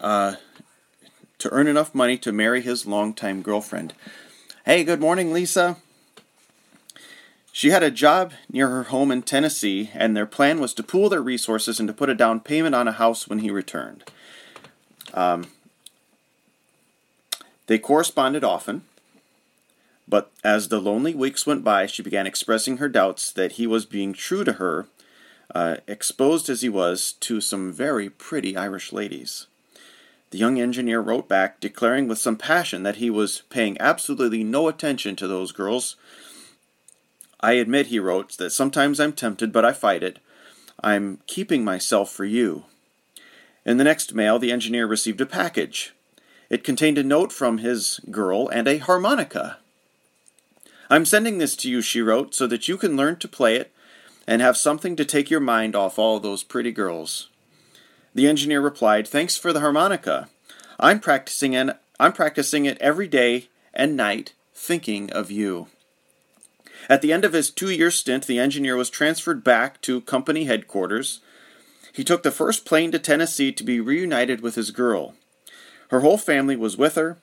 uh, to earn enough money to marry his longtime girlfriend. Hey, good morning, Lisa. She had a job near her home in Tennessee, and their plan was to pool their resources and to put a down payment on a house when he returned. Um, they corresponded often, but as the lonely weeks went by, she began expressing her doubts that he was being true to her, uh, exposed as he was to some very pretty Irish ladies. The young engineer wrote back, declaring with some passion that he was paying absolutely no attention to those girls I admit, he wrote, that sometimes I'm tempted, but I fight it. I'm keeping myself for you. In the next mail, the engineer received a package. It contained a note from his girl and a harmonica. I'm sending this to you, she wrote, so that you can learn to play it and have something to take your mind off all those pretty girls. The engineer replied, Thanks for the harmonica. I'm practicing and I'm practicing it every day and night, thinking of you. At the end of his two year stint, the engineer was transferred back to company headquarters. He took the first plane to Tennessee to be reunited with his girl. Her whole family was with her,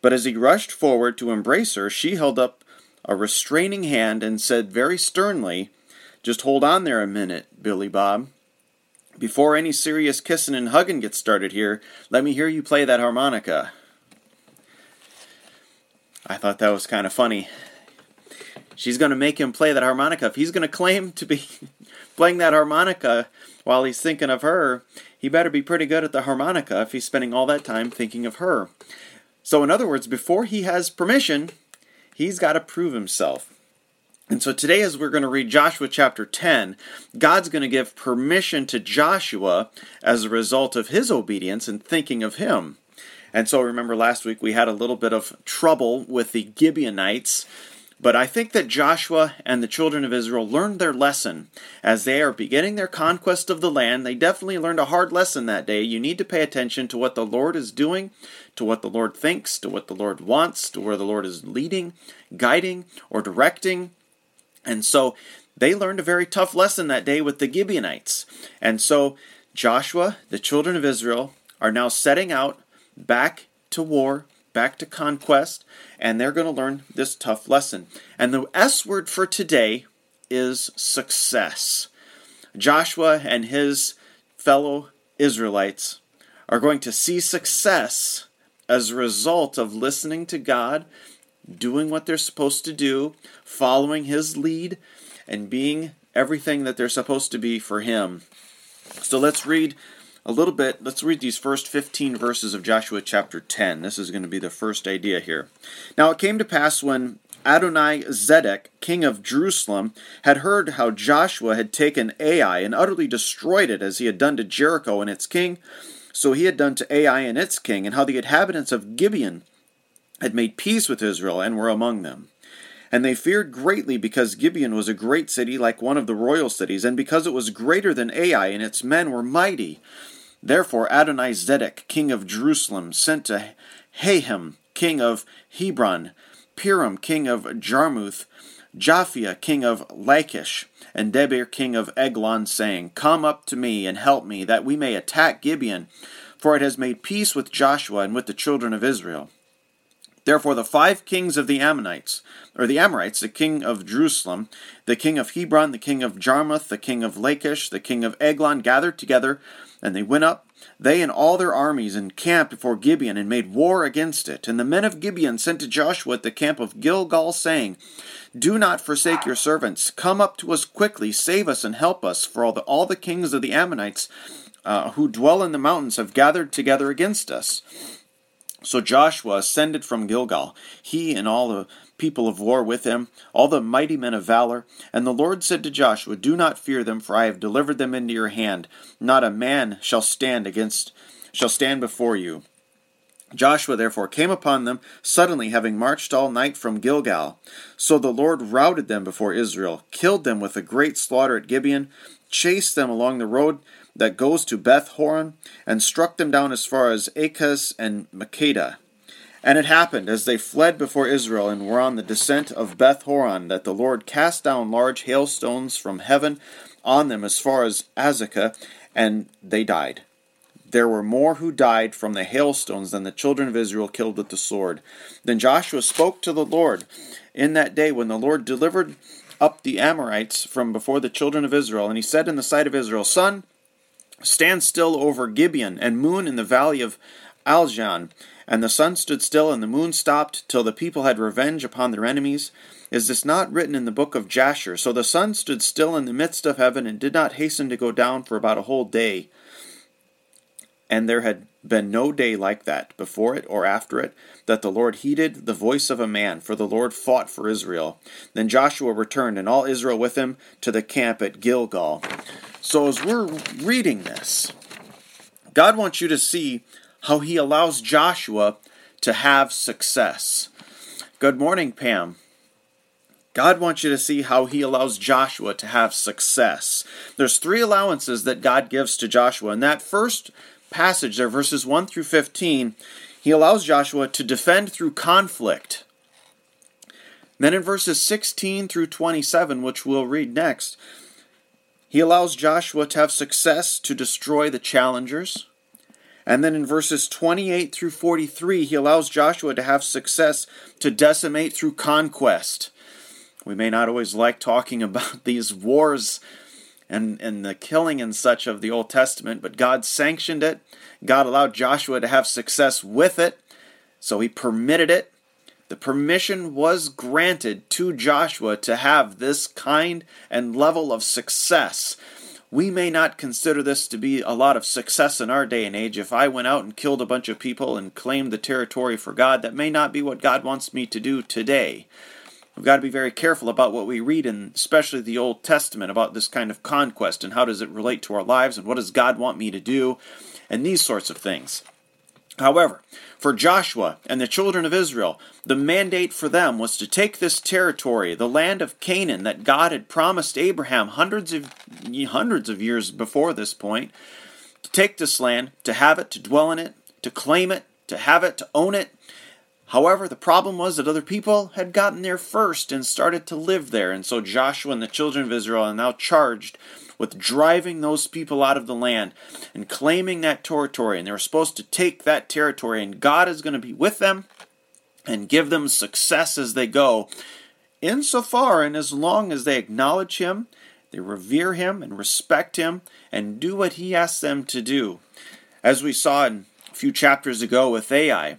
but as he rushed forward to embrace her, she held up a restraining hand and said very sternly, Just hold on there a minute, Billy Bob. Before any serious kissing and hugging gets started here, let me hear you play that harmonica. I thought that was kind of funny. She's going to make him play that harmonica. If he's going to claim to be playing that harmonica while he's thinking of her, he better be pretty good at the harmonica if he's spending all that time thinking of her. So, in other words, before he has permission, he's got to prove himself. And so today, as we're going to read Joshua chapter 10, God's going to give permission to Joshua as a result of his obedience and thinking of him. And so remember last week we had a little bit of trouble with the Gibeonites but I think that Joshua and the children of Israel learned their lesson as they are beginning their conquest of the land. They definitely learned a hard lesson that day. You need to pay attention to what the Lord is doing, to what the Lord thinks, to what the Lord wants, to where the Lord is leading, guiding, or directing. And so they learned a very tough lesson that day with the Gibeonites. And so Joshua, the children of Israel, are now setting out back to war back to conquest, and they're going to learn this tough lesson. And the S word for today is success. Joshua and his fellow Israelites are going to see success as a result of listening to God, doing what they're supposed to do, following his lead, and being everything that they're supposed to be for him. So let's read a little bit. Let's read these first 15 verses of Joshua chapter 10. This is going to be the first idea here. Now it came to pass when Adonai Zedek, king of Jerusalem, had heard how Joshua had taken Ai and utterly destroyed it as he had done to Jericho and its king, so he had done to Ai and its king, and how the inhabitants of Gibeon had made peace with Israel and were among them. And they feared greatly because Gibeon was a great city like one of the royal cities, and because it was greater than Ai, and its men were mighty. Therefore Adonizedek, king of Jerusalem, sent to Hoham, king of Hebron, Piram, king of Jarmuth, Japhia, king of Lachish, and Debir, king of Eglon, saying, Come up to me and help me, that we may attack Gibeon, for it has made peace with Joshua and with the children of Israel. Therefore, the five kings of the Ammonites, or the Amorites, the king of Jerusalem, the king of Hebron, the king of Jarmuth, the king of Lachish, the king of Eglon, gathered together, and they went up, they and all their armies, and camped before Gibeon, and made war against it. And the men of Gibeon sent to Joshua at the camp of Gilgal, saying, Do not forsake your servants. Come up to us quickly, save us, and help us, for all the, all the kings of the Ammonites uh, who dwell in the mountains have gathered together against us. So Joshua ascended from Gilgal, he and all the people of war with him, all the mighty men of valor. And the Lord said to Joshua, Do not fear them, for I have delivered them into your hand. Not a man shall stand against shall stand before you. Joshua therefore came upon them suddenly, having marched all night from Gilgal. So the Lord routed them before Israel, killed them with a great slaughter at Gibeon, chased them along the road that goes to Beth Horon, and struck them down as far as Azekah and Makkedah. And it happened, as they fled before Israel and were on the descent of Beth Horon, that the Lord cast down large hailstones from heaven on them as far as Azekah, and they died. there were more who died from the hailstones than the children of Israel killed with the sword. Then Joshua spoke to the Lord in that day when the Lord delivered up the Amorites from before the children of Israel. And he said in the sight of Israel, Sun, stand still over Gibeon, and moon in the valley of Ajalon. And the sun stood still, and the moon stopped, till the people had revenge upon their enemies. Is this not written in the book of Jasher? So the sun stood still in the midst of heaven, and did not hasten to go down for about a whole day. And there had been no day like that, before it or after it, that the Lord heeded the voice of a man, for the Lord fought for Israel. Then Joshua returned, and all Israel with him, to the camp at Gilgal. So as we're reading this, God wants you to see how he allows Joshua to have success. Good morning, Pam. God wants you to see how he allows Joshua to have success. There's three allowances that God gives to Joshua. In that first passage there, verses 1 through 15, he allows Joshua to defend through conflict. Then in verses 16 through 27, which we'll read next, he allows Joshua to have success to destroy the challengers. And then in verses 28 through 43, he allows Joshua to have success to decimate through conquest. We may not always like talking about these wars and, and the killing and such of the Old Testament, but God sanctioned it. God allowed Joshua to have success with it, so he permitted it. The permission was granted to Joshua to have this kind and level of success. We may not consider this to be a lot of success in our day and age. If I went out and killed a bunch of people and claimed the territory for God, that may not be what God wants me to do today. We've got to be very careful about what we read in especially the Old Testament about this kind of conquest and how does it relate to our lives and what does God want me to do and these sorts of things. However, for Joshua and the children of Israel, the mandate for them was to take this territory, the land of Canaan that God had promised Abraham hundreds of hundreds of years before this point, to take this land, to have it, to dwell in it, to claim it, to have it, to own it, However, the problem was that other people had gotten there first and started to live there, and so Joshua and the children of Israel are now charged with driving those people out of the land and claiming that territory. And they were supposed to take that territory, and God is going to be with them and give them success as they go, insofar and as long as they acknowledge Him, they revere Him and respect Him, and do what He asks them to do. As we saw in a few chapters ago with Ai,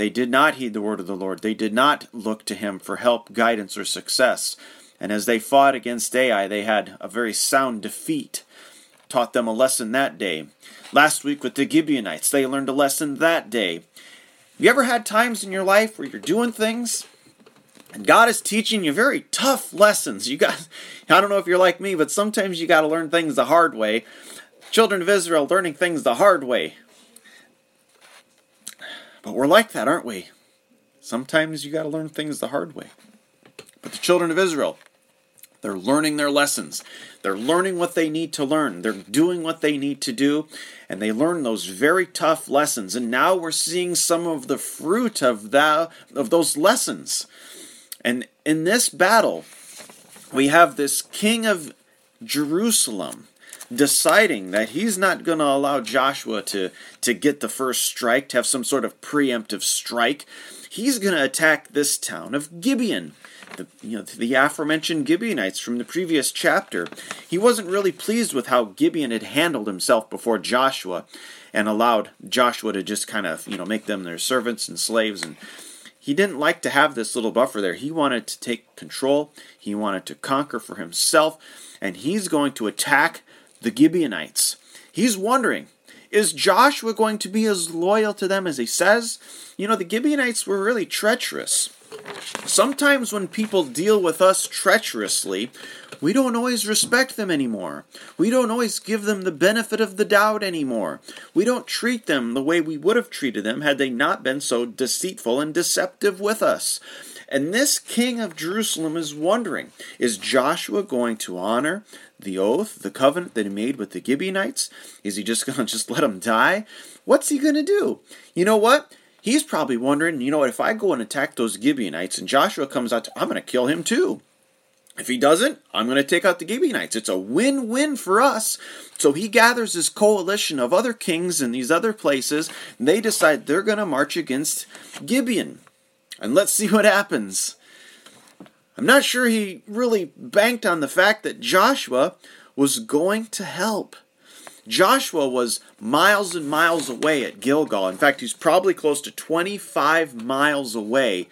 they did not heed the word of the Lord. They did not look to him for help, guidance, or success. And as they fought against Ai, they had a very sound defeat. Taught them a lesson that day. Last week with the Gibeonites, they learned a lesson that day. Have you ever had times in your life where you're doing things and God is teaching you very tough lessons? You got I don't know if you're like me, but sometimes you got to learn things the hard way. Children of Israel learning things the hard way. But we're like that, aren't we? Sometimes you got to learn things the hard way. But the children of Israel, they're learning their lessons. They're learning what they need to learn. They're doing what they need to do. And they learn those very tough lessons. And now we're seeing some of the fruit of, that, of those lessons. And in this battle, we have this king of Jerusalem deciding that he's not going to allow Joshua to, to get the first strike, to have some sort of preemptive strike. He's going to attack this town of Gibeon. The, you know, the aforementioned Gibeonites from the previous chapter. He wasn't really pleased with how Gibeon had handled himself before Joshua and allowed Joshua to just kind of, you know, make them their servants and slaves and he didn't like to have this little buffer there. He wanted to take control. He wanted to conquer for himself and he's going to attack the Gibeonites. He's wondering, is Joshua going to be as loyal to them as he says? You know, the Gibeonites were really treacherous. Sometimes when people deal with us treacherously, we don't always respect them anymore. We don't always give them the benefit of the doubt anymore. We don't treat them the way we would have treated them had they not been so deceitful and deceptive with us. And this king of Jerusalem is wondering is Joshua going to honor the oath, the covenant that he made with the Gibeonites? Is he just going to just let them die? What's he going to do? You know what? He's probably wondering, you know what, if I go and attack those Gibeonites and Joshua comes out, to, I'm going to kill him too. If he doesn't, I'm going to take out the Gibeonites. It's a win win for us. So he gathers this coalition of other kings in these other places, they decide they're going to march against Gibeon. And let's see what happens. I'm not sure he really banked on the fact that Joshua was going to help. Joshua was miles and miles away at Gilgal. In fact, he's probably close to 25 miles away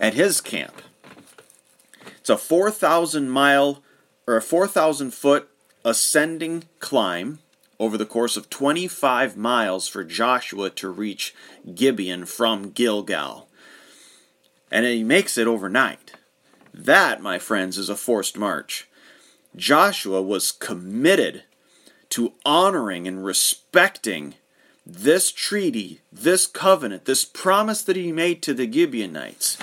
at his camp. It's a 4,000 mile or a 4,000 foot ascending climb over the course of 25 miles for Joshua to reach Gibeon from Gilgal. And he makes it overnight. That, my friends, is a forced march. Joshua was committed to honoring and respecting this treaty, this covenant, this promise that he made to the Gibeonites.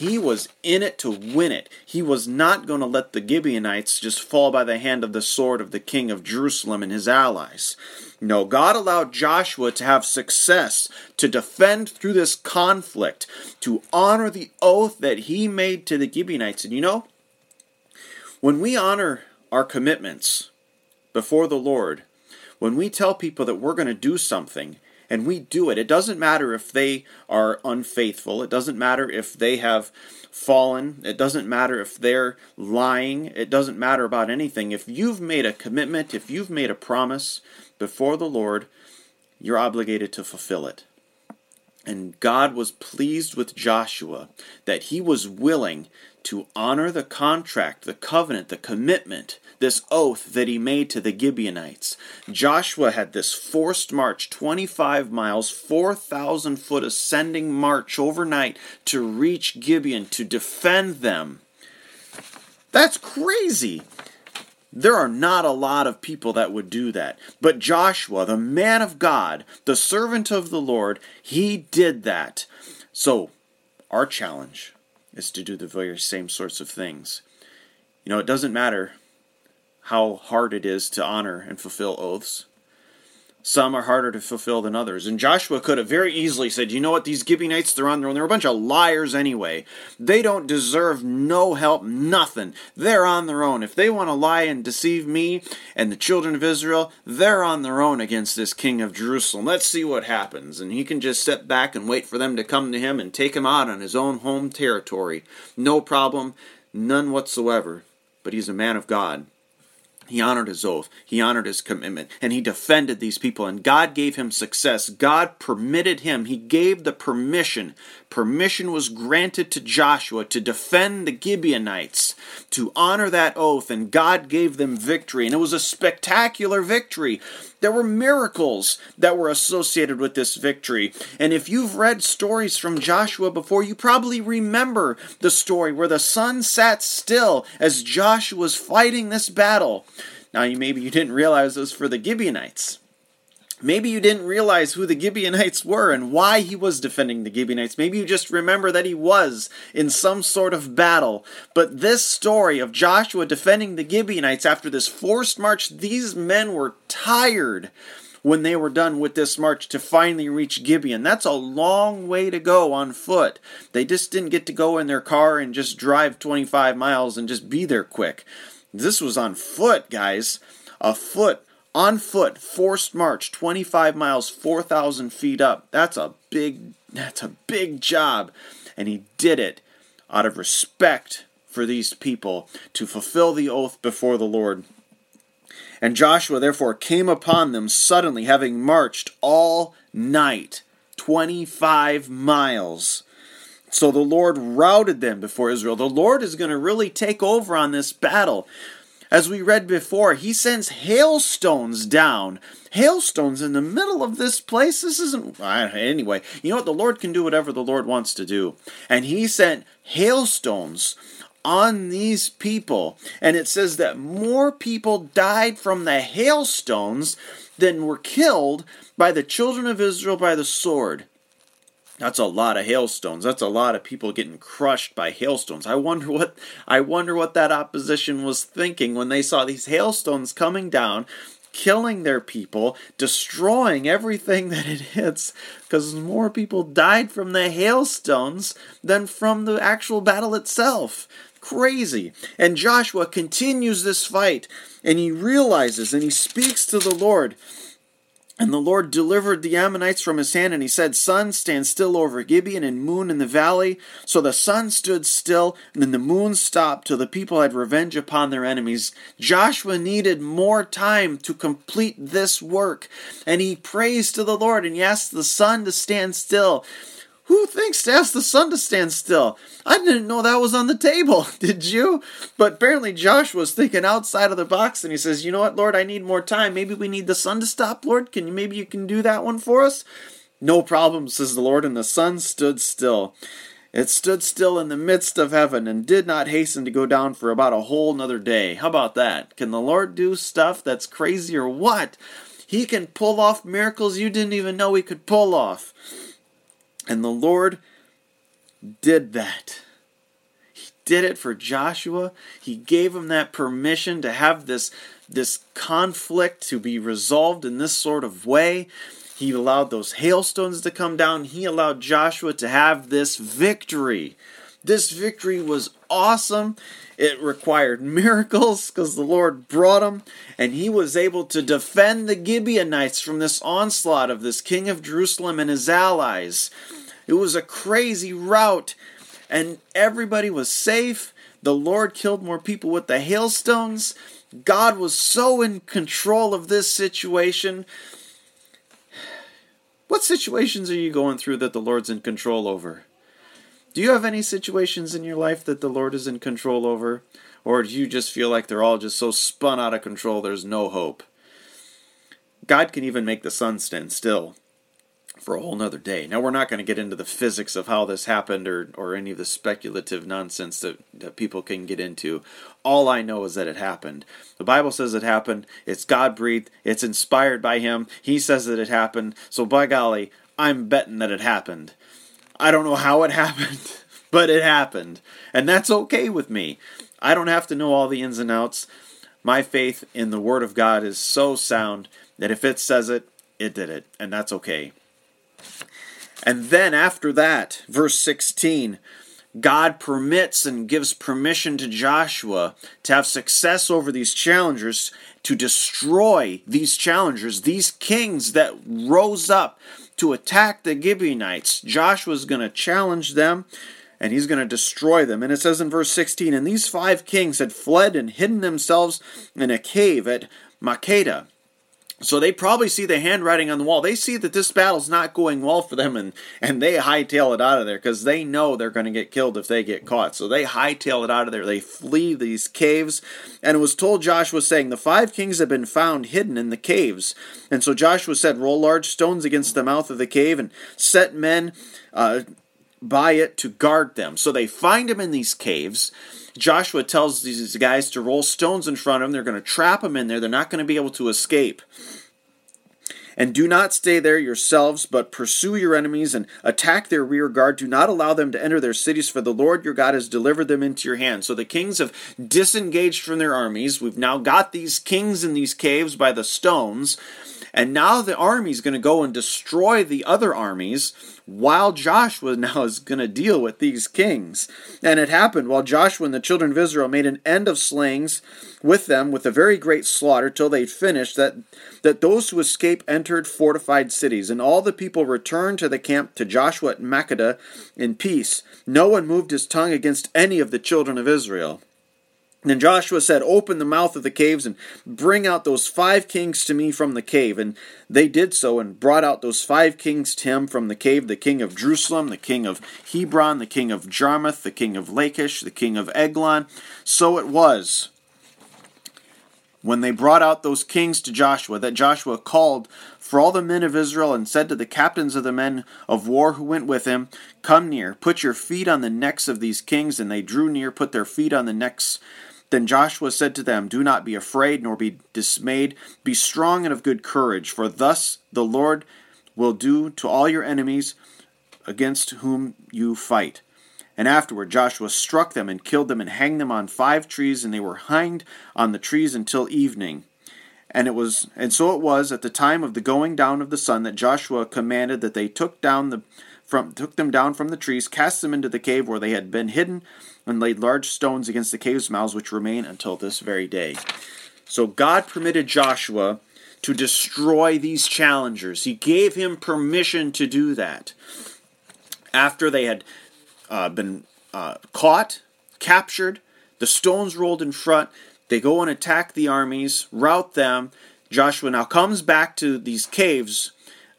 He was in it to win it. He was not going to let the Gibeonites just fall by the hand of the sword of the king of Jerusalem and his allies. No, God allowed Joshua to have success, to defend through this conflict, to honor the oath that he made to the Gibeonites. And you know, when we honor our commitments before the Lord, when we tell people that we're going to do something and we do it. It doesn't matter if they are unfaithful. It doesn't matter if they have fallen. It doesn't matter if they're lying. It doesn't matter about anything. If you've made a commitment, if you've made a promise before the Lord, you're obligated to fulfill it. And God was pleased with Joshua that he was willing to honor the contract, the covenant, the commitment, this oath that he made to the Gibeonites. Joshua had this forced march, 25 miles, 4,000 foot ascending march overnight to reach Gibeon, to defend them. That's crazy. There are not a lot of people that would do that. But Joshua, the man of God, the servant of the Lord, he did that. So, our challenge is to do the very same sorts of things. You know, it doesn't matter how hard it is to honor and fulfill oaths. Some are harder to fulfill than others. And Joshua could have very easily said, you know what, these Gibeonites, they're on their own. They're a bunch of liars anyway. They don't deserve no help, nothing. They're on their own. If they want to lie and deceive me and the children of Israel, they're on their own against this king of Jerusalem. Let's see what happens. And he can just sit back and wait for them to come to him and take him out on his own home territory. No problem, none whatsoever. But he's a man of God. He honored his oath. He honored his commitment. And he defended these people. And God gave him success. God permitted him. He gave the permission. Permission was granted to Joshua to defend the Gibeonites, to honor that oath. And God gave them victory. And it was a spectacular victory. There were miracles that were associated with this victory. And if you've read stories from Joshua before, you probably remember the story where the sun sat still as Joshua was fighting this battle. Now, you, maybe you didn't realize this for the Gibeonites. Maybe you didn't realize who the Gibeonites were and why he was defending the Gibeonites. Maybe you just remember that he was in some sort of battle. But this story of Joshua defending the Gibeonites after this forced march, these men were tired when they were done with this march to finally reach Gibeon. That's a long way to go on foot. They just didn't get to go in their car and just drive 25 miles and just be there quick. This was on foot, guys. A foot on foot, forced march, 25 miles, 4,000 feet up. That's a big, that's a big job. And he did it out of respect for these people to fulfill the oath before the Lord. And Joshua therefore came upon them suddenly, having marched all night, 25 miles. So the Lord routed them before Israel. The Lord is going to really take over on this battle. As we read before, he sends hailstones down. Hailstones in the middle of this place? This isn't. Anyway, you know what? The Lord can do whatever the Lord wants to do. And he sent hailstones on these people. And it says that more people died from the hailstones than were killed by the children of Israel by the sword. That's a lot of hailstones. That's a lot of people getting crushed by hailstones. I wonder what I wonder what that opposition was thinking when they saw these hailstones coming down, killing their people, destroying everything that it hits, because more people died from the hailstones than from the actual battle itself. Crazy. And Joshua continues this fight, and he realizes and he speaks to the Lord and the Lord delivered the Ammonites from his hand, and he said, Sun, stand still over Gibeon, and moon in the valley. So the sun stood still, and then the moon stopped till the people had revenge upon their enemies. Joshua needed more time to complete this work, and he prays to the Lord, and he asks the sun to stand still. Who thinks to ask the sun to stand still? I didn't know that was on the table. Did you? But apparently Josh was thinking outside of the box and he says, You know what, Lord, I need more time. Maybe we need the sun to stop, Lord. Can you maybe you can do that one for us? No problem, says the Lord, and the sun stood still. It stood still in the midst of heaven and did not hasten to go down for about a whole another day. How about that? Can the Lord do stuff that's crazy or what? He can pull off miracles you didn't even know he could pull off. And the Lord did that. He did it for Joshua. He gave him that permission to have this, this conflict to be resolved in this sort of way. He allowed those hailstones to come down. He allowed Joshua to have this victory. This victory was awesome. It required miracles because the Lord brought him, and he was able to defend the Gibeonites from this onslaught of this king of Jerusalem and his allies. It was a crazy rout, and everybody was safe. The Lord killed more people with the hailstones. God was so in control of this situation. What situations are you going through that the Lord's in control over? Do you have any situations in your life that the Lord is in control over? Or do you just feel like they're all just so spun out of control there's no hope? God can even make the sun stand still for a whole nother day. Now we're not going to get into the physics of how this happened or, or any of the speculative nonsense that, that people can get into. All I know is that it happened. The Bible says it happened. It's God breathed. It's inspired by Him. He says that it happened. So by golly, I'm betting that it happened. I don't know how it happened, but it happened. And that's okay with me. I don't have to know all the ins and outs. My faith in the Word of God is so sound that if it says it, it did it. And that's okay. And then after that, verse 16, God permits and gives permission to Joshua to have success over these challengers, to destroy these challengers, these kings that rose up to attack the Gibeonites. Joshua's going to challenge them and he's going to destroy them. And it says in verse 16, And these five kings had fled and hidden themselves in a cave at Makkedah. So they probably see the handwriting on the wall. They see that this battle's not going well for them, and, and they hightail it out of there because they know they're going to get killed if they get caught. So they hightail it out of there. They flee these caves. And it was told Joshua, saying, The five kings have been found hidden in the caves. And so Joshua said, Roll large stones against the mouth of the cave and set men uh, by it to guard them. So they find them in these caves. Joshua tells these guys to roll stones in front of them. They're going to trap them in there. They're not going to be able to escape. And do not stay there yourselves, but pursue your enemies and attack their rear guard. Do not allow them to enter their cities, for the Lord your God has delivered them into your hand. So the kings have disengaged from their armies. We've now got these kings in these caves by the stones. And now the army is going to go and destroy the other armies while Joshua now is going to deal with these kings. And it happened while Joshua and the children of Israel made an end of slayings with them with a very great slaughter till they finished that that those who escaped entered fortified cities and all the people returned to the camp to Joshua at Makkedah in peace. No one moved his tongue against any of the children of Israel. Then Joshua said, Open the mouth of the caves and bring out those five kings to me from the cave. And they did so and brought out those five kings to him from the cave the king of Jerusalem, the king of Hebron, the king of Jarmuth, the king of Lachish, the king of Eglon. So it was when they brought out those kings to Joshua that Joshua called for all the men of Israel and said to the captains of the men of war who went with him, Come near, put your feet on the necks of these kings. And they drew near, put their feet on the necks then Joshua said to them, Do not be afraid, nor be dismayed. Be strong and of good courage, for thus the Lord will do to all your enemies against whom you fight. And afterward Joshua struck them and killed them and hanged them on five trees, and they were hanged on the trees until evening. And it was and so it was at the time of the going down of the sun that Joshua commanded that they took down the from took them down from the trees, cast them into the cave where they had been hidden, and laid large stones against the cave's mouths, which remain until this very day. So God permitted Joshua to destroy these challengers. He gave him permission to do that. After they had uh, been uh, caught, captured, the stones rolled in front, they go and attack the armies, rout them. Joshua now comes back to these caves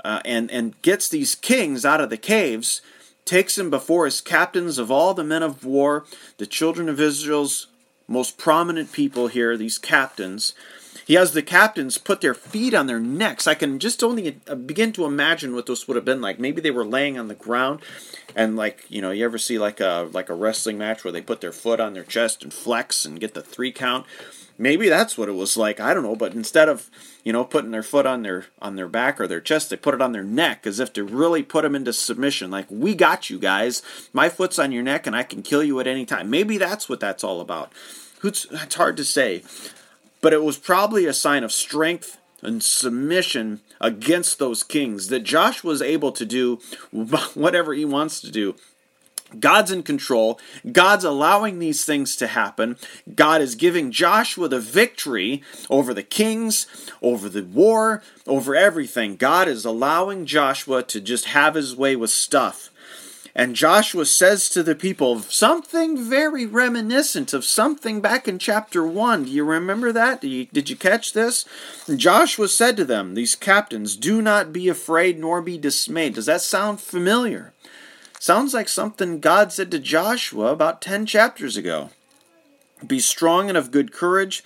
uh, and, and gets these kings out of the caves, takes them before his captains of all the men of war, the children of Israel's most prominent people here, these captains. He has the captains put their feet on their necks. I can just only uh, begin to imagine what this would have been like. Maybe they were laying on the ground, and like you know, you ever see like a like a wrestling match where they put their foot on their chest and flex and get the three count. Maybe that's what it was like. I don't know, but instead of you know putting their foot on their on their back or their chest, they put it on their neck as if to really put them into submission. Like we got you guys. My foot's on your neck, and I can kill you at any time. Maybe that's what that's all about. It's, it's hard to say. But it was probably a sign of strength and submission against those kings that Josh was able to do whatever he wants to do. God's in control. God's allowing these things to happen. God is giving Joshua the victory over the kings, over the war, over everything. God is allowing Joshua to just have his way with stuff. And Joshua says to the people something very reminiscent of something back in chapter 1. Do you remember that? Did you, did you catch this? Joshua said to them, these captains, Do not be afraid nor be dismayed. Does that sound familiar? Sounds like something God said to Joshua about 10 chapters ago. Be strong and of good courage,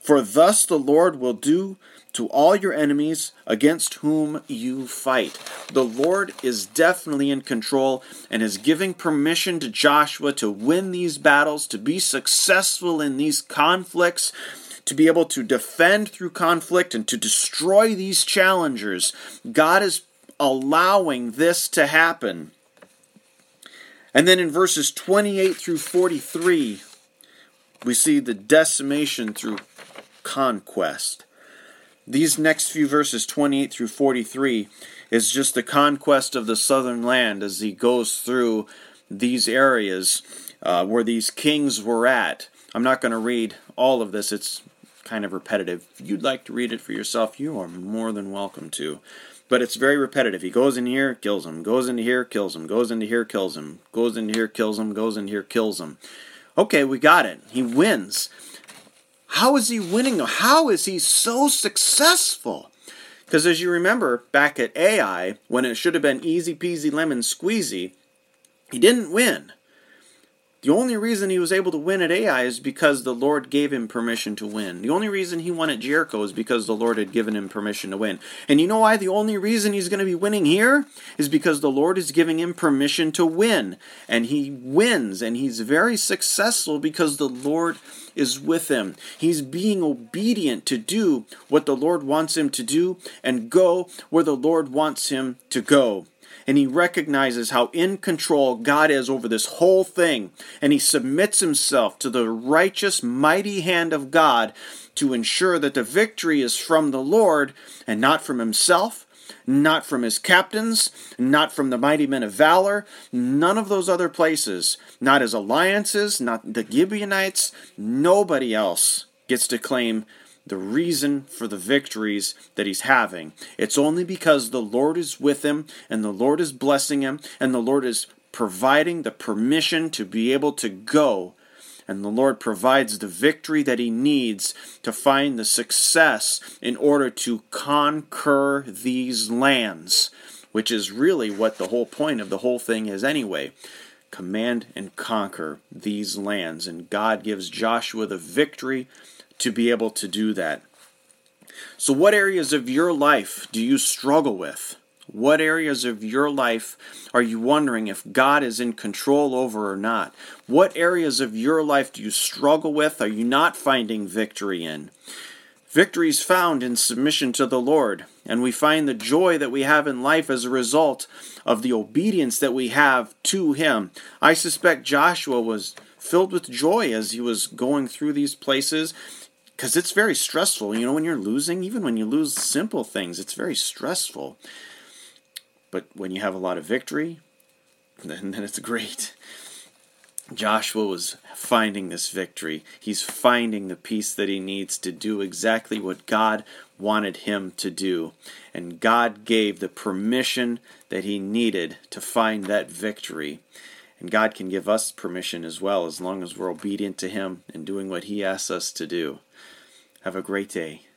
for thus the Lord will do to all your enemies against whom you fight. The Lord is definitely in control and is giving permission to Joshua to win these battles, to be successful in these conflicts, to be able to defend through conflict and to destroy these challengers. God is allowing this to happen. And then in verses 28 through 43, we see the decimation through conquest. These next few verses, 28 through 43, is just the conquest of the southern land as he goes through these areas uh, where these kings were at. I'm not going to read all of this, it's kind of repetitive. If you'd like to read it for yourself, you are more than welcome to. But it's very repetitive. He goes in here, kills him, goes into here, kills him, goes into here, kills him, goes into here, kills him, goes into here, kills him. Okay, we got it. He wins. How is he winning? How is he so successful? Because as you remember, back at Ai, when it should have been easy peasy lemon squeezy, he didn't win. The only reason he was able to win at Ai is because the Lord gave him permission to win. The only reason he won at Jericho is because the Lord had given him permission to win. And you know why the only reason he's going to be winning here is because the Lord is giving him permission to win. And he wins, and he's very successful because the Lord is with him. He's being obedient to do what the Lord wants him to do and go where the Lord wants him to go and he recognizes how in control God is over this whole thing, and he submits himself to the righteous, mighty hand of God to ensure that the victory is from the Lord and not from himself, not from his captains, not from the mighty men of valor, none of those other places, not his alliances, not the Gibeonites, nobody else gets to claim the reason for the victories that he's having. It's only because the Lord is with him and the Lord is blessing him and the Lord is providing the permission to be able to go. And the Lord provides the victory that he needs to find the success in order to conquer these lands, which is really what the whole point of the whole thing is, anyway command and conquer these lands. And God gives Joshua the victory to be able to do that. So, what areas of your life do you struggle with? What areas of your life are you wondering if God is in control over or not? What areas of your life do you struggle with? Are you not finding victory in? Victory is found in submission to the Lord, and we find the joy that we have in life as a result of the obedience that we have to Him. I suspect Joshua was filled with joy as he was going through these places because it's very stressful. You know, when you're losing, even when you lose simple things, it's very stressful. But when you have a lot of victory, then, then it's great. Joshua was finding this victory. He's finding the peace that he needs to do exactly what God wanted him to do. And God gave the permission that he needed to find that victory. And God can give us permission as well as long as we're obedient to him and doing what he asks us to do. Have a great day.